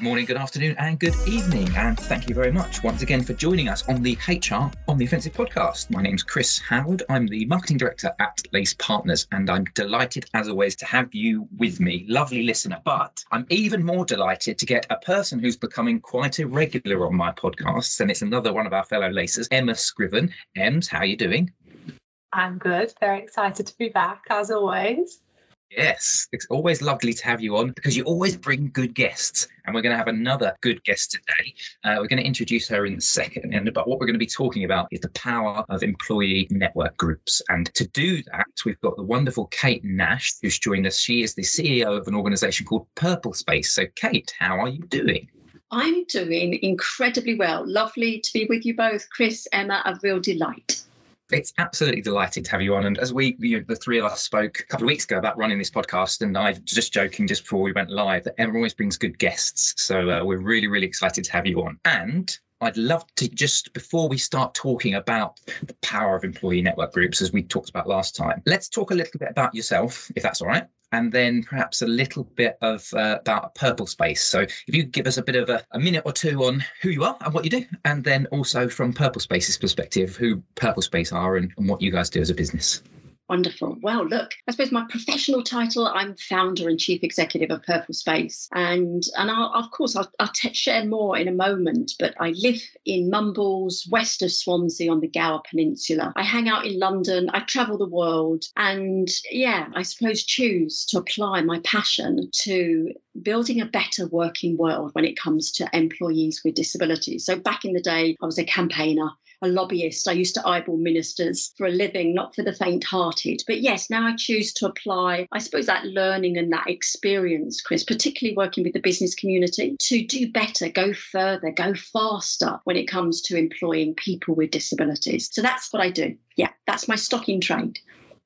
Good morning, good afternoon, and good evening. And thank you very much once again for joining us on the HR on the Offensive podcast. My name's Chris Howard. I'm the marketing director at Lace Partners, and I'm delighted, as always, to have you with me, lovely listener. But I'm even more delighted to get a person who's becoming quite a regular on my podcasts, and it's another one of our fellow Lacers, Emma Scriven. Ems, how are you doing? I'm good. Very excited to be back, as always. Yes, it's always lovely to have you on because you always bring good guests. And we're going to have another good guest today. Uh, we're going to introduce her in a second. And but what we're going to be talking about is the power of employee network groups. And to do that, we've got the wonderful Kate Nash, who's joined us. She is the CEO of an organization called Purple Space. So, Kate, how are you doing? I'm doing incredibly well. Lovely to be with you both, Chris, Emma, a real delight. It's absolutely delighted to have you on. And as we, you know, the three of us spoke a couple of weeks ago about running this podcast, and I was just joking just before we went live that Emma always brings good guests. So uh, we're really, really excited to have you on. And I'd love to just before we start talking about the power of employee network groups, as we talked about last time, let's talk a little bit about yourself, if that's all right and then perhaps a little bit of uh, about Purple Space. So if you give us a bit of a, a, minute or two on who you are and what you do, and then also from Purple Space's perspective, who Purple Space are and, and what you guys do as a business. Wonderful. Well, look, I suppose my professional title, I'm founder and chief executive of Purple Space. And, and I'll, of course, I'll, I'll t- share more in a moment, but I live in Mumbles, west of Swansea on the Gower Peninsula. I hang out in London, I travel the world, and yeah, I suppose choose to apply my passion to building a better working world when it comes to employees with disabilities. So back in the day, I was a campaigner a lobbyist. I used to eyeball ministers for a living, not for the faint hearted. But yes, now I choose to apply, I suppose, that learning and that experience, Chris, particularly working with the business community, to do better, go further, go faster when it comes to employing people with disabilities. So that's what I do. Yeah, that's my stock in trade.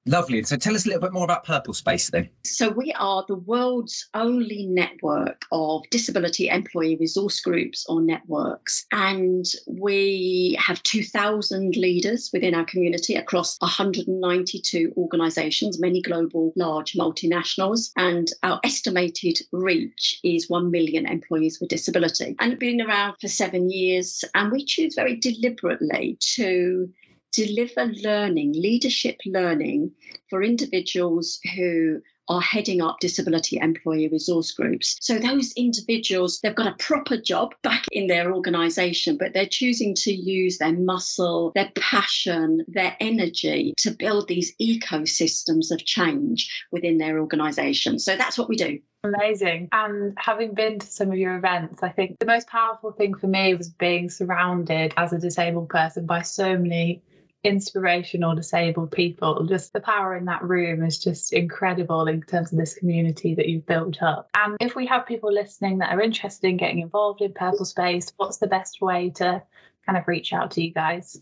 Lovely. So tell us a little bit more about Purple Space then. So we are the world's only network of disability employee resource groups or networks. And we have 2,000 leaders within our community across 192 organizations, many global, large multinationals. And our estimated reach is 1 million employees with disability. And been around for seven years. And we choose very deliberately to deliver learning, leadership learning for individuals who are heading up disability employee resource groups. So those individuals, they've got a proper job back in their organization, but they're choosing to use their muscle, their passion, their energy to build these ecosystems of change within their organization. So that's what we do. Amazing. And having been to some of your events, I think the most powerful thing for me was being surrounded as a disabled person by so many inspirational disabled people. Just the power in that room is just incredible in terms of this community that you've built up. And if we have people listening that are interested in getting involved in Purple Space, what's the best way to kind of reach out to you guys?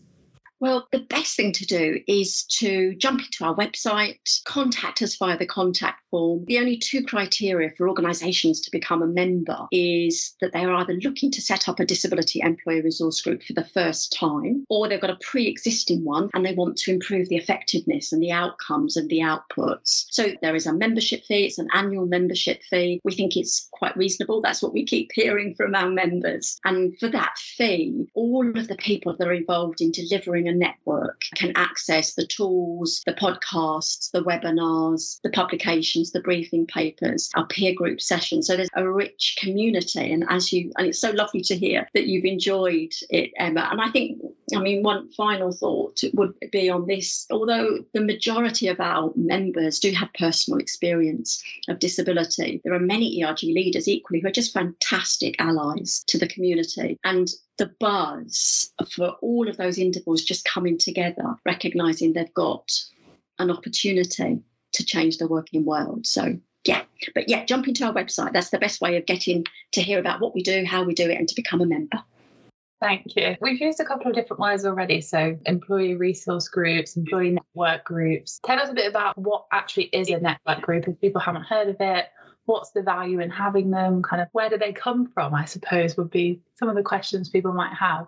Well, the best thing to do is to jump into our website, contact us via the contact The only two criteria for organisations to become a member is that they are either looking to set up a disability employee resource group for the first time, or they've got a pre existing one and they want to improve the effectiveness and the outcomes and the outputs. So there is a membership fee, it's an annual membership fee. We think it's quite reasonable. That's what we keep hearing from our members. And for that fee, all of the people that are involved in delivering a network can access the tools, the podcasts, the webinars, the publications, the briefing papers, our peer group sessions. So there's a rich community. And as you, and it's so lovely to hear that you've enjoyed it, Emma. And I think, I mean, one final thought would be on this. Although the majority of our members do have personal experience of disability, there are many ERG leaders equally who are just fantastic allies to the community. And the buzz for all of those intervals just coming together, recognizing they've got an opportunity to change the working world. So, yeah, but yeah, jump into our website. That's the best way of getting to hear about what we do, how we do it, and to become a member. Thank you. We've used a couple of different words already. So, employee resource groups, employee network groups. Tell us a bit about what actually is a network group if people haven't heard of it. What's the value in having them? Kind of where do they come from? I suppose would be some of the questions people might have.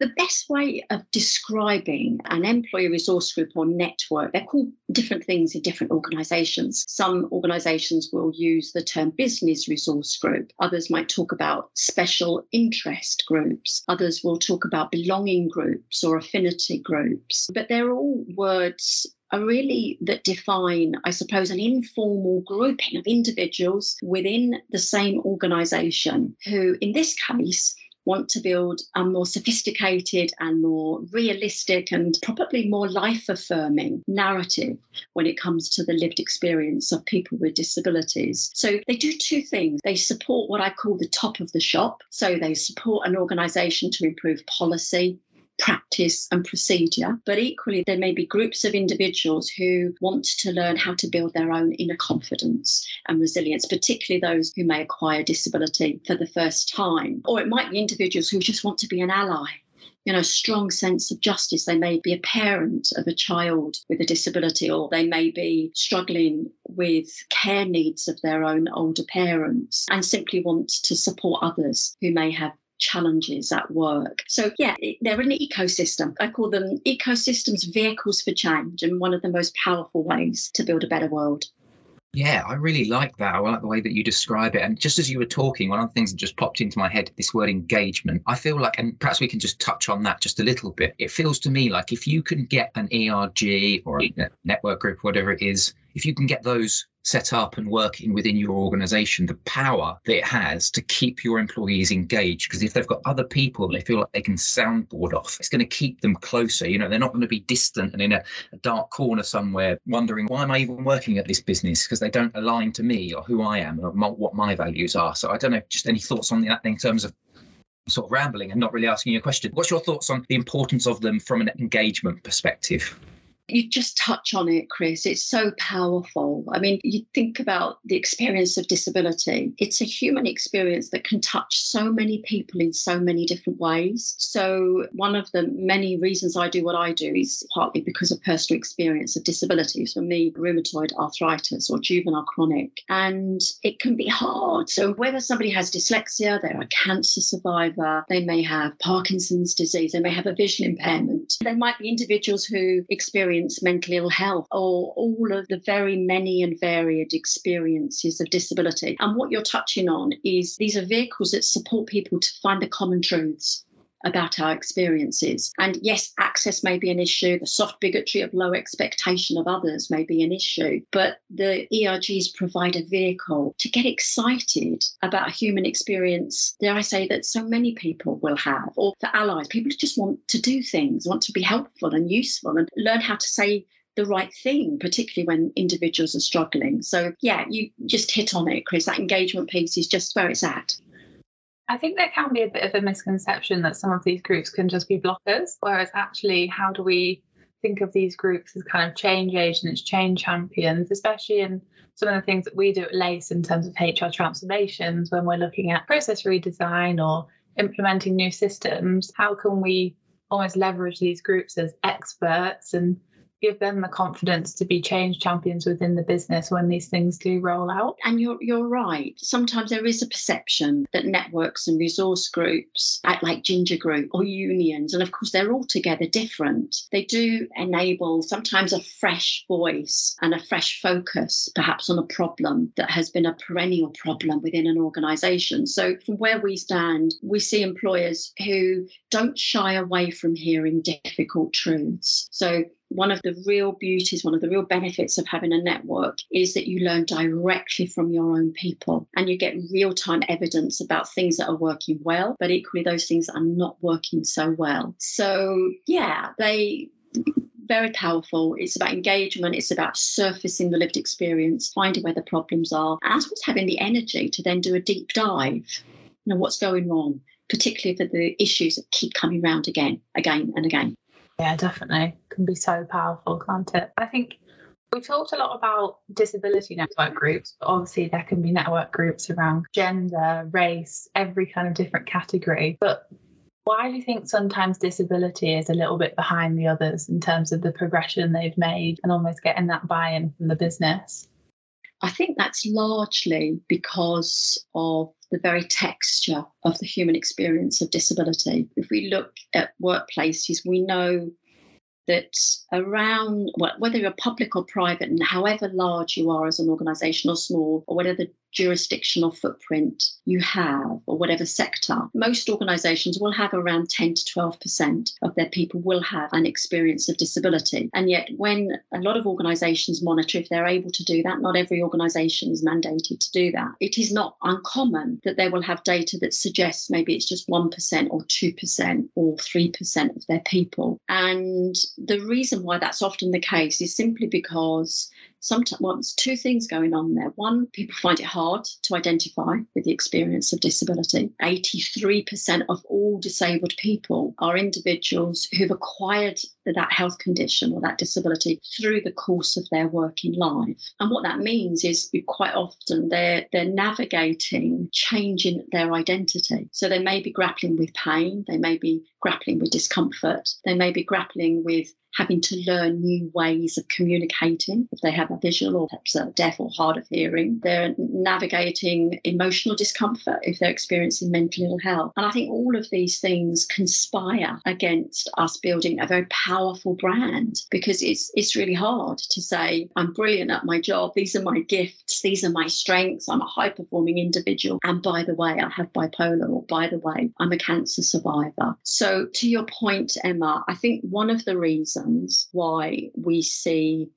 The best way of describing an employee resource group or network, they're called different things in different organisations. Some organisations will use the term business resource group, others might talk about special interest groups, others will talk about belonging groups or affinity groups. But they're all words are really that define, I suppose, an informal grouping of individuals within the same organisation who, in this case, want to build a more sophisticated and more realistic and probably more life affirming narrative when it comes to the lived experience of people with disabilities. So they do two things. They support what I call the top of the shop. So they support an organisation to improve policy, practice and procedure. But equally, there may be groups of individuals who want to learn how to build their own inner confidence and resilience, particularly those who may acquire disability for the first time. Or it might be individuals who just want to be an ally you know, strong sense of justice. They may be a parent of a child with a disability, or they may be struggling with care needs of their own older parents and simply want to support others who may have challenges at work. So, yeah, they're an ecosystem. I call them ecosystems vehicles for change and one of the most powerful ways to build a better world. Yeah, I really like that. I like the way that you describe it. And just as you were talking, one of the things that just popped into my head, this word engagement. I feel like, and perhaps we can just touch on that just a little bit. It feels to me like if you can get an ERG or a network group, whatever it is, if you can get those set up and working within your organization, the power that it has to keep your employees engaged. Because if they've got other people they feel like they can soundboard off, it's going to keep them closer. You know, they're not going to be distant and in a, a dark corner somewhere wondering, why am I even working at this business? Because they don't align to me or who I am or what my values are. So I don't know, just any thoughts on that in terms of sort of rambling and not really asking you a question. What's your thoughts on the importance of them from an engagement perspective? You just touch on it, Chris. It's so powerful. I mean, you think about the experience of disability, it's a human experience that can touch so many people in so many different ways. So, one of the many reasons I do what I do is partly because of personal experience of disabilities. For me, rheumatoid arthritis or juvenile chronic, and it can be hard. So, whether somebody has dyslexia, they're a cancer survivor, they may have Parkinson's disease, they may have a vision impairment, there might be individuals who experience experience mental ill health or all of the very many and varied experiences of disability. And what you're touching on is these are vehicles that support people to find the common truths about our experiences. And yes, access may be an issue, the soft bigotry of low expectation of others may be an issue, but the ERGs provide a vehicle to get excited about a human experience, dare I say, that so many people will have, or for allies, people just want to do things, want to be helpful and useful and learn how to say the right thing, particularly when individuals are struggling. So, yeah, you just hit on it, Chris. That engagement piece is just where it's at. I think there can be a bit of a misconception that some of these groups can just be blockers, whereas actually, how do we think of these groups as kind of change agents, change champions, especially in some of the things that we do at LACE in terms of HR transformations when we're looking at process redesign or implementing new systems? How can we almost leverage these groups as experts and give them the confidence to be change champions within the business when these things do roll out. And you're you're right. Sometimes there is a perception that networks and resource groups act like ginger group or unions, and of course they're altogether different. They do enable sometimes a fresh voice and a fresh focus, perhaps on a problem that has been a perennial problem within an organisation. So from where we stand, we see employers who don't shy away from hearing difficult truths. So one of the real beauties, one of the real benefits of having a network is that you learn directly from your own people and you get real time evidence about things that are working well, but equally those things that are not working so well. So, yeah, they very powerful. It's about engagement. It's about surfacing the lived experience, finding where the problems are, as well as having the energy to then do a deep dive. You know, what's going wrong, particularly for the issues that keep coming round again, again and again. Yeah, definitely. Can be so powerful, can't it? I think we talked a lot about disability network groups, but obviously there can be network groups around gender, race, every kind of different category. But Why do you think sometimes disability is a little bit behind the others in terms of the progression they've made and almost getting that buy in from the business? I think that's largely because of the very texture of the human experience of disability. If we look at workplaces, we know that around whether you're public or private and however large you are as an organization or small or whatever jurisdictional footprint you have or whatever sector, most organizations will have around 10 to 12% of their people will have an experience of disability. And yet, when a lot of organizations monitor if they're able to do that, not every organization is mandated to do that. It is not uncommon that they will have data that suggests maybe it's just 1% or 2% or 3% of their people. And the reason why that's often the case is simply because sometimes well, there's two things going on there. One, people find it hard to identify with the experience of disability. 83% of all disabled people are individuals who've acquired that health condition or that disability through the course of their working life. And what that means is quite often they're they're navigating changing their identity. So they may be grappling with pain, they may be grappling with discomfort, they may be grappling with having to learn new ways of communicating if they have a visual or perhaps a deaf or hard of hearing. They're navigating emotional discomfort if they're experiencing mental ill health. And I think all of these things conspire against us building a very powerful brand because it's it's really hard to say, I'm brilliant at my job, these are my gifts, these are my strengths, I'm a high performing individual. And by the way, I have bipolar, or by the way, I'm a cancer survivor. So to your point, Emma, I think one of the reasons reasons why we see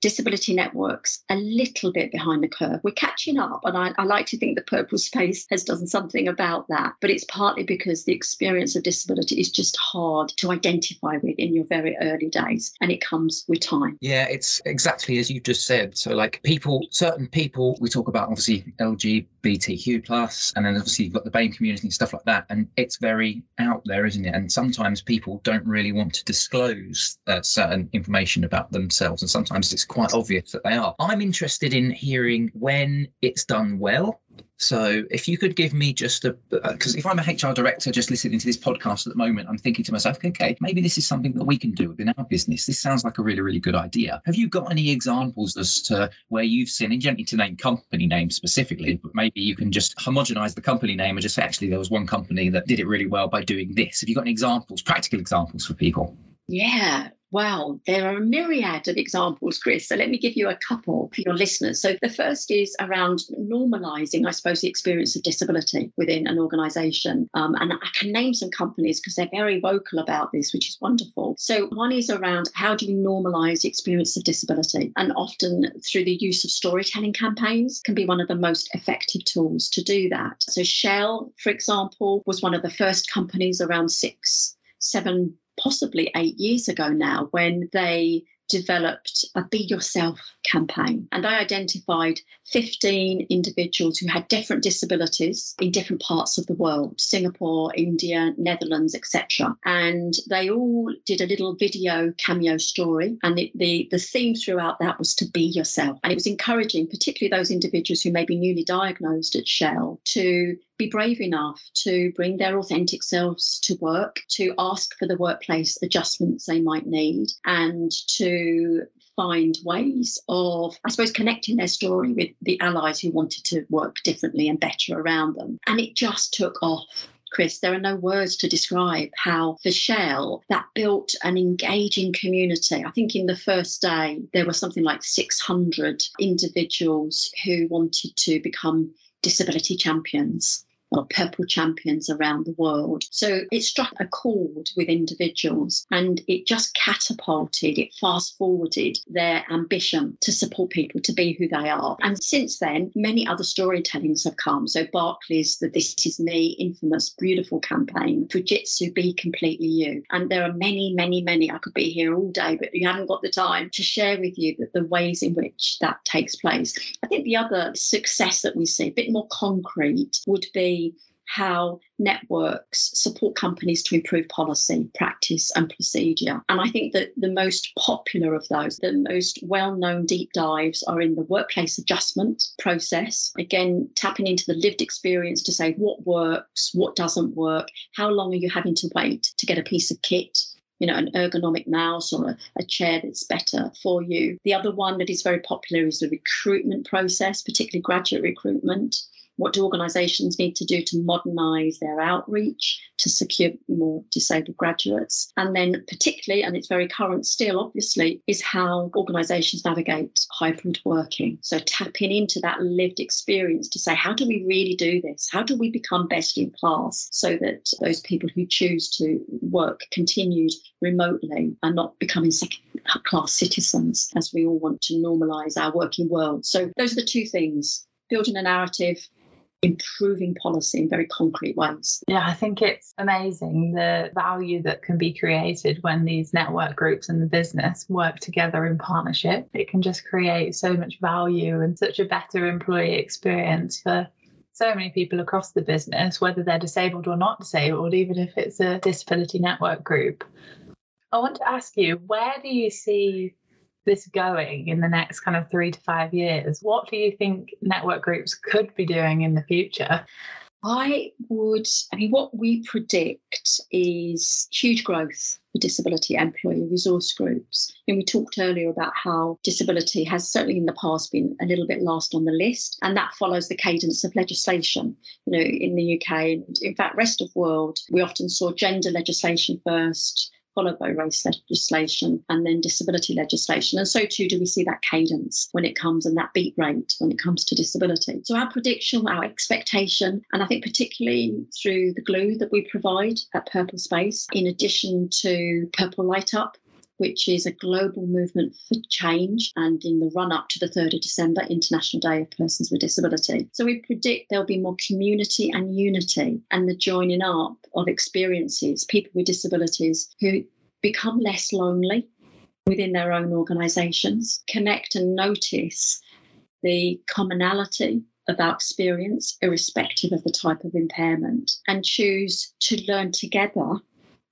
disability networks a little bit behind the curve. We're catching up, and I, I, like to think the Purple Space has done something about that. But it's partly because the experience of disability is just hard to identify with in your very early days, and it comes with time. Yeah, it's exactly as you just said. So, like people, certain people, we talk about obviously LGBTQ plus, and then obviously you've got the BAME community and stuff like that, and it's very out there, isn't it? And sometimes people don't really want to disclose uh, certain information about themselves, and sometimes it's quite obvious that they are. I'm interested in hearing when it's done well. So if you could give me just a, because uh, if I'm a HR director just listening to this podcast at the moment, I'm thinking to myself, okay, maybe this is something that we can do within our business. This sounds like a really, really good idea. Have you got any examples as to where you've seen, and you don't need to name company names specifically, but maybe you can just homogenize the company name and just say, actually, there was one company that did it really well by doing this. Have you got any examples, practical examples for people? Yeah, Wow, there are a myriad of examples, Chris. So let me give you a couple for your listeners. So the first is around normalising, I suppose, the experience of disability within an organisation. Um, and I can name some companies because they're very vocal about this, which is wonderful. So one is around how do you normalise the experience of disability? And often through the use of storytelling campaigns can be one of the most effective tools to do that. So Shell, for example, was one of the first companies around six, seven possibly eight years ago now when they developed a Be Yourself campaign. And I identified 15 individuals who had different disabilities in different parts of the world Singapore, India, Netherlands, etc. And they all did a little video cameo story. And the, the, the theme throughout that was to be yourself. And it was encouraging, particularly those individuals who may be newly diagnosed at Shell, to be brave enough to bring their authentic selves to work, to ask for the workplace adjustments they might need, and to find ways of, I suppose, connecting their story with the allies who wanted to work differently and better around them. And it just took off. Chris, there are no words to describe how for Shell that built an engaging community. I think in the first day, there were something like 600 individuals who wanted to become disability champions or purple champions around the world. So it struck a chord with individuals and it just catapulted, it fast forwarded their ambition to support people to be who they are. And since then, many other storytellings have come. So Barclays, the This Is Me, infamous, beautiful campaign, Fujitsu, Be Completely You. And there are many, many, many. I could be here all day, but you haven't got the time to share with you the, the ways in which that takes place. I think the other success that we see, a bit more concrete, would be how networks support companies to improve policy, practice, and procedure. And I think that the most popular of those, the most well known deep dives, are in the workplace adjustment process. Again, tapping into the lived experience to say what works, what doesn't work, how long are you having to wait to get a piece of kit you know, an ergonomic mouse or a, a, chair that's better for you. The other one that is very popular is the recruitment process, particularly graduate recruitment. What do organisations need to do to modernise their outreach to secure more disabled graduates? And then, particularly, and it's very current still, obviously, is how organisations navigate hybrid working. So, tapping into that lived experience to say, how do we really do this? How do we become best in class so that those people who choose to work continued remotely are not becoming second class citizens as we all want to normalise our working world? So, those are the two things building a narrative improving policy in very concrete ways. Yeah, I think it's amazing the value that can be created when these network groups and the business work together in partnership. It can just create so much value and such a better employee experience for so many people across the business, whether they're disabled or not disabled, even if it's a disability network group. I want to ask you, where do you see this going in the next kind of three to five years? What do you think network groups could be doing in the future? I would, I mean, what we predict is huge growth for disability employee resource groups. And we talked earlier about how disability has certainly in the past been a little bit last on the list, and that follows the cadence of legislation. You know, in the UK, and in fact, rest of world, we often saw gender legislation first, followed by race legislation and then disability legislation. And so too do we see that cadence when it comes and that beat rate when it comes to disability. So our prediction, our expectation, and I think particularly through the glue that we provide at Purple Space, in addition to Purple Light Up, which is a global movement for change and in the run up to the 3rd of December, International Day of Persons with Disability. So we predict there'll be more community and unity and the joining up of experiences, people with disabilities who become less lonely within their own organisations, connect and notice the commonality of our experience, irrespective of the type of impairment, and choose to learn together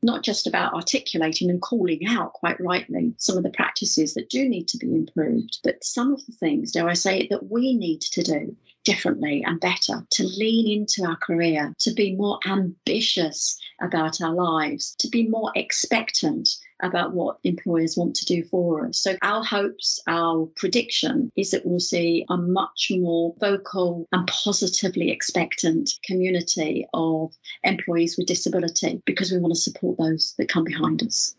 not just about articulating and calling out quite rightly some of the practices that do need to be improved, but some of the things, dare I say, that we need to do differently and better, to lean into our career, to be more ambitious about our lives, to be more expectant about what employers want to do for us. So, our hopes, our prediction is that we'll see a much more vocal and positively expectant community of employees with disability because we want to support those that come behind us.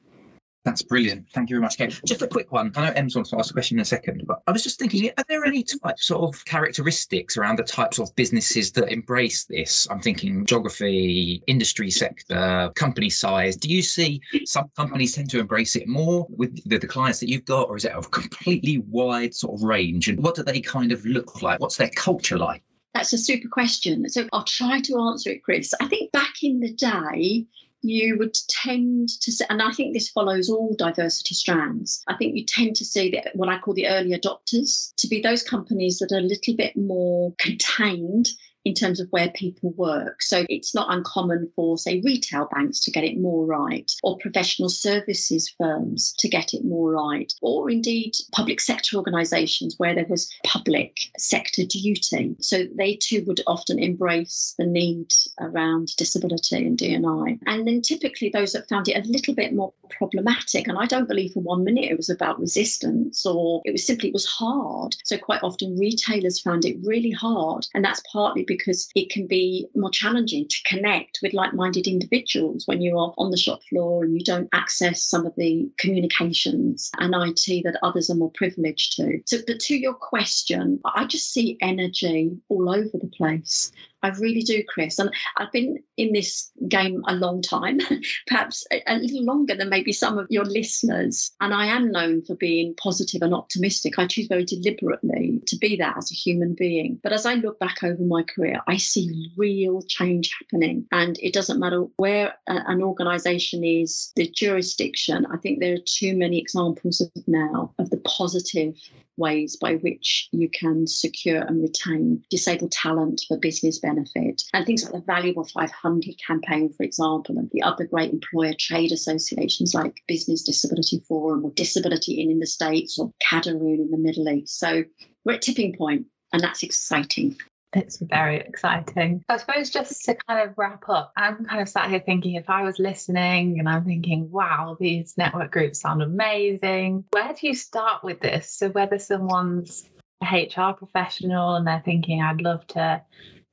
That's brilliant. Thank you very much, Kate. Just a quick one. I know Em's wants to ask a question in a second, but I was just thinking, are there any types of characteristics around the types of businesses that embrace this? I'm thinking geography, industry sector, company size. Do you see some companies tend to embrace it more with the, the clients that you've got, or is it a completely wide sort of range? And what do they kind of look like? What's their culture like? That's a super question. So I'll try to answer it, Chris. I think back in the day, you would tend to see, and I think this follows all diversity strands. I think you tend to see that what I call the early adopters to be those companies that are a little bit more contained in terms of where people work. So it's not uncommon for, say, retail banks to get it more right, or professional services firms to get it more right, or indeed public sector organisations where there was public sector duty. So they too would often embrace the need around disability and D&I. And then typically those that found it a little bit more problematic, and I don't believe for one minute it was about resistance or it was simply it was hard. So quite often retailers found it really hard, and that's partly because because it can be more challenging to connect with like minded individuals when you are on the shop floor and you don't access some of the communications and IT that others are more privileged to. So, but to your question, I just see energy all over the place. I really do, Chris. And I've been in this game a long time, perhaps a, little longer than maybe some of your listeners. And I am known for being positive and optimistic. I choose very deliberately to be that as a human being. But as I look back over my career, I see real change happening. And it doesn't matter where uh, an organization is, the jurisdiction. I think there are too many examples of now of the positive ways by which you can secure and retain disabled talent for business benefit. And things like the Valuable 500 campaign, for example, and the other great employer trade associations like Business Disability Forum or Disability In in the States or CADARUN in the Middle East. So we're at tipping point, and that's exciting. It's very exciting. I suppose just to kind of wrap up, I'm kind of sat here thinking if I was listening and I'm thinking, wow, these network groups sound amazing. Where do you start with this? So, whether someone's a HR professional and they're thinking, I'd love to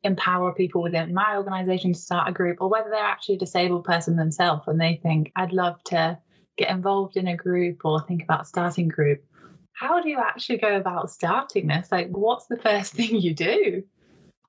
empower people within my organization to start a group, or whether they're actually a disabled person themselves and they think, I'd love to get involved in a group or think about starting a group. How do you actually go about starting this? Like, what's the first thing you do?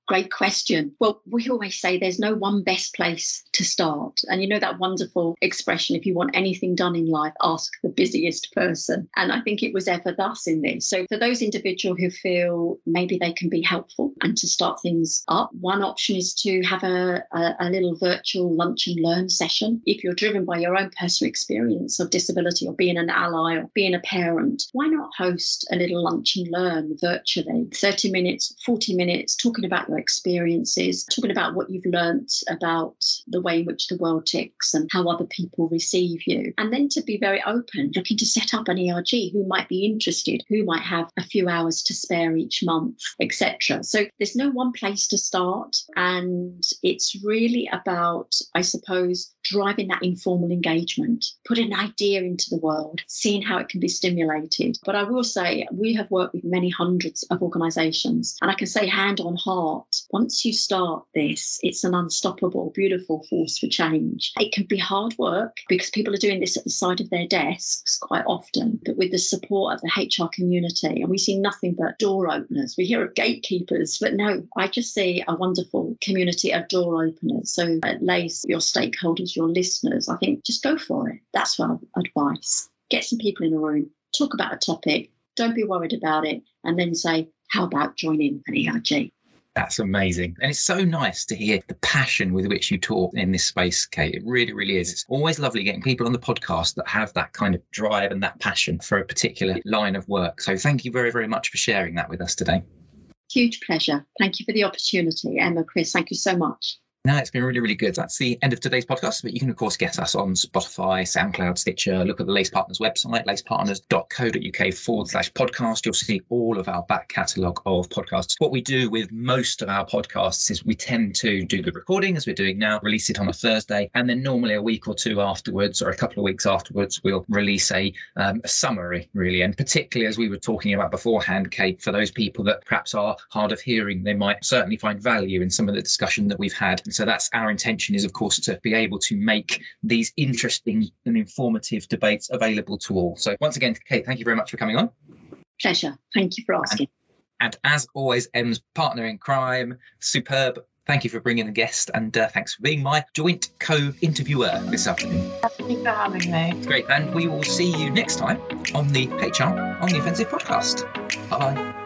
Great question. Well, we always say there's no one best place to start. And you know that wonderful expression if you want anything done in life, ask the busiest person. And I think it was ever thus in this. So, for those individuals who feel maybe they can be helpful and to start things up, one option is to have a, a, a little virtual lunch and learn session. If you're driven by your own personal experience of disability or being an ally or being a parent, why not host a little lunch and learn virtually? 30 minutes, 40 minutes, talking about your experiences, talking about what you've learnt about the way in which the world ticks and how other people receive you. And then to be very open, looking to set up an ERG who might be interested, who might have a few hours to spare each month, etc. So there's no one place to start. And it's really about, I suppose, driving that informal engagement, putting an idea into the world, seeing how it can be stimulated. But I will say, we have worked with many hundreds of organisations, and I can say, hand on heart, once you start this, it's an unstoppable, beautiful force for change. It can be hard work because people are doing this at the side of their desks quite often, but with the support of the HR community, and we see nothing but door openers. We hear of gatekeepers, but no, I just see a wonderful community of door openers. So uh, it lays your stakeholders, your listeners, I think just go for it. That's my advice. Get some people in a room, talk about a topic, don't be worried about it, and then say, how about joining an ERG? That's amazing. And it's so nice to hear the passion with which you talk in this space, Kate. It really, really is. It's always lovely getting people on the podcast that have that kind of drive and that passion for a particular line of work. So thank you very, very much for sharing that with us today. Huge pleasure. Thank you for the opportunity. Emma, Chris, thank you so much. No, it's been really, really good. That's the end of today's podcast. But you can, of course, get us on Spotify, SoundCloud, Stitcher. Look at the Lace Partners website, lacepartners.co.uk forward slash podcast. You'll see all of our back catalogue of podcasts. What we do with most of our podcasts is we tend to do the recording as we're doing now, release it on a Thursday, and then normally a week or two afterwards, or a couple of weeks afterwards, we'll release a, um, a summary, really. And particularly as we were talking about beforehand, Kate, for those people that perhaps are hard of hearing, they might certainly find value in some of the discussion that we've had so that's our intention is, of course, to be able to make these interesting and informative debates available to all. So once again, Kate, thank you very much for coming on. Pleasure. Thank you for asking. And, and as always, Em's partner in crime, superb. Thank you for bringing the guest and uh, thanks for being my joint co interviewer this afternoon. Thank you for having me. Great. And we will see you next time on the HR on the Offensive podcast. Bye bye.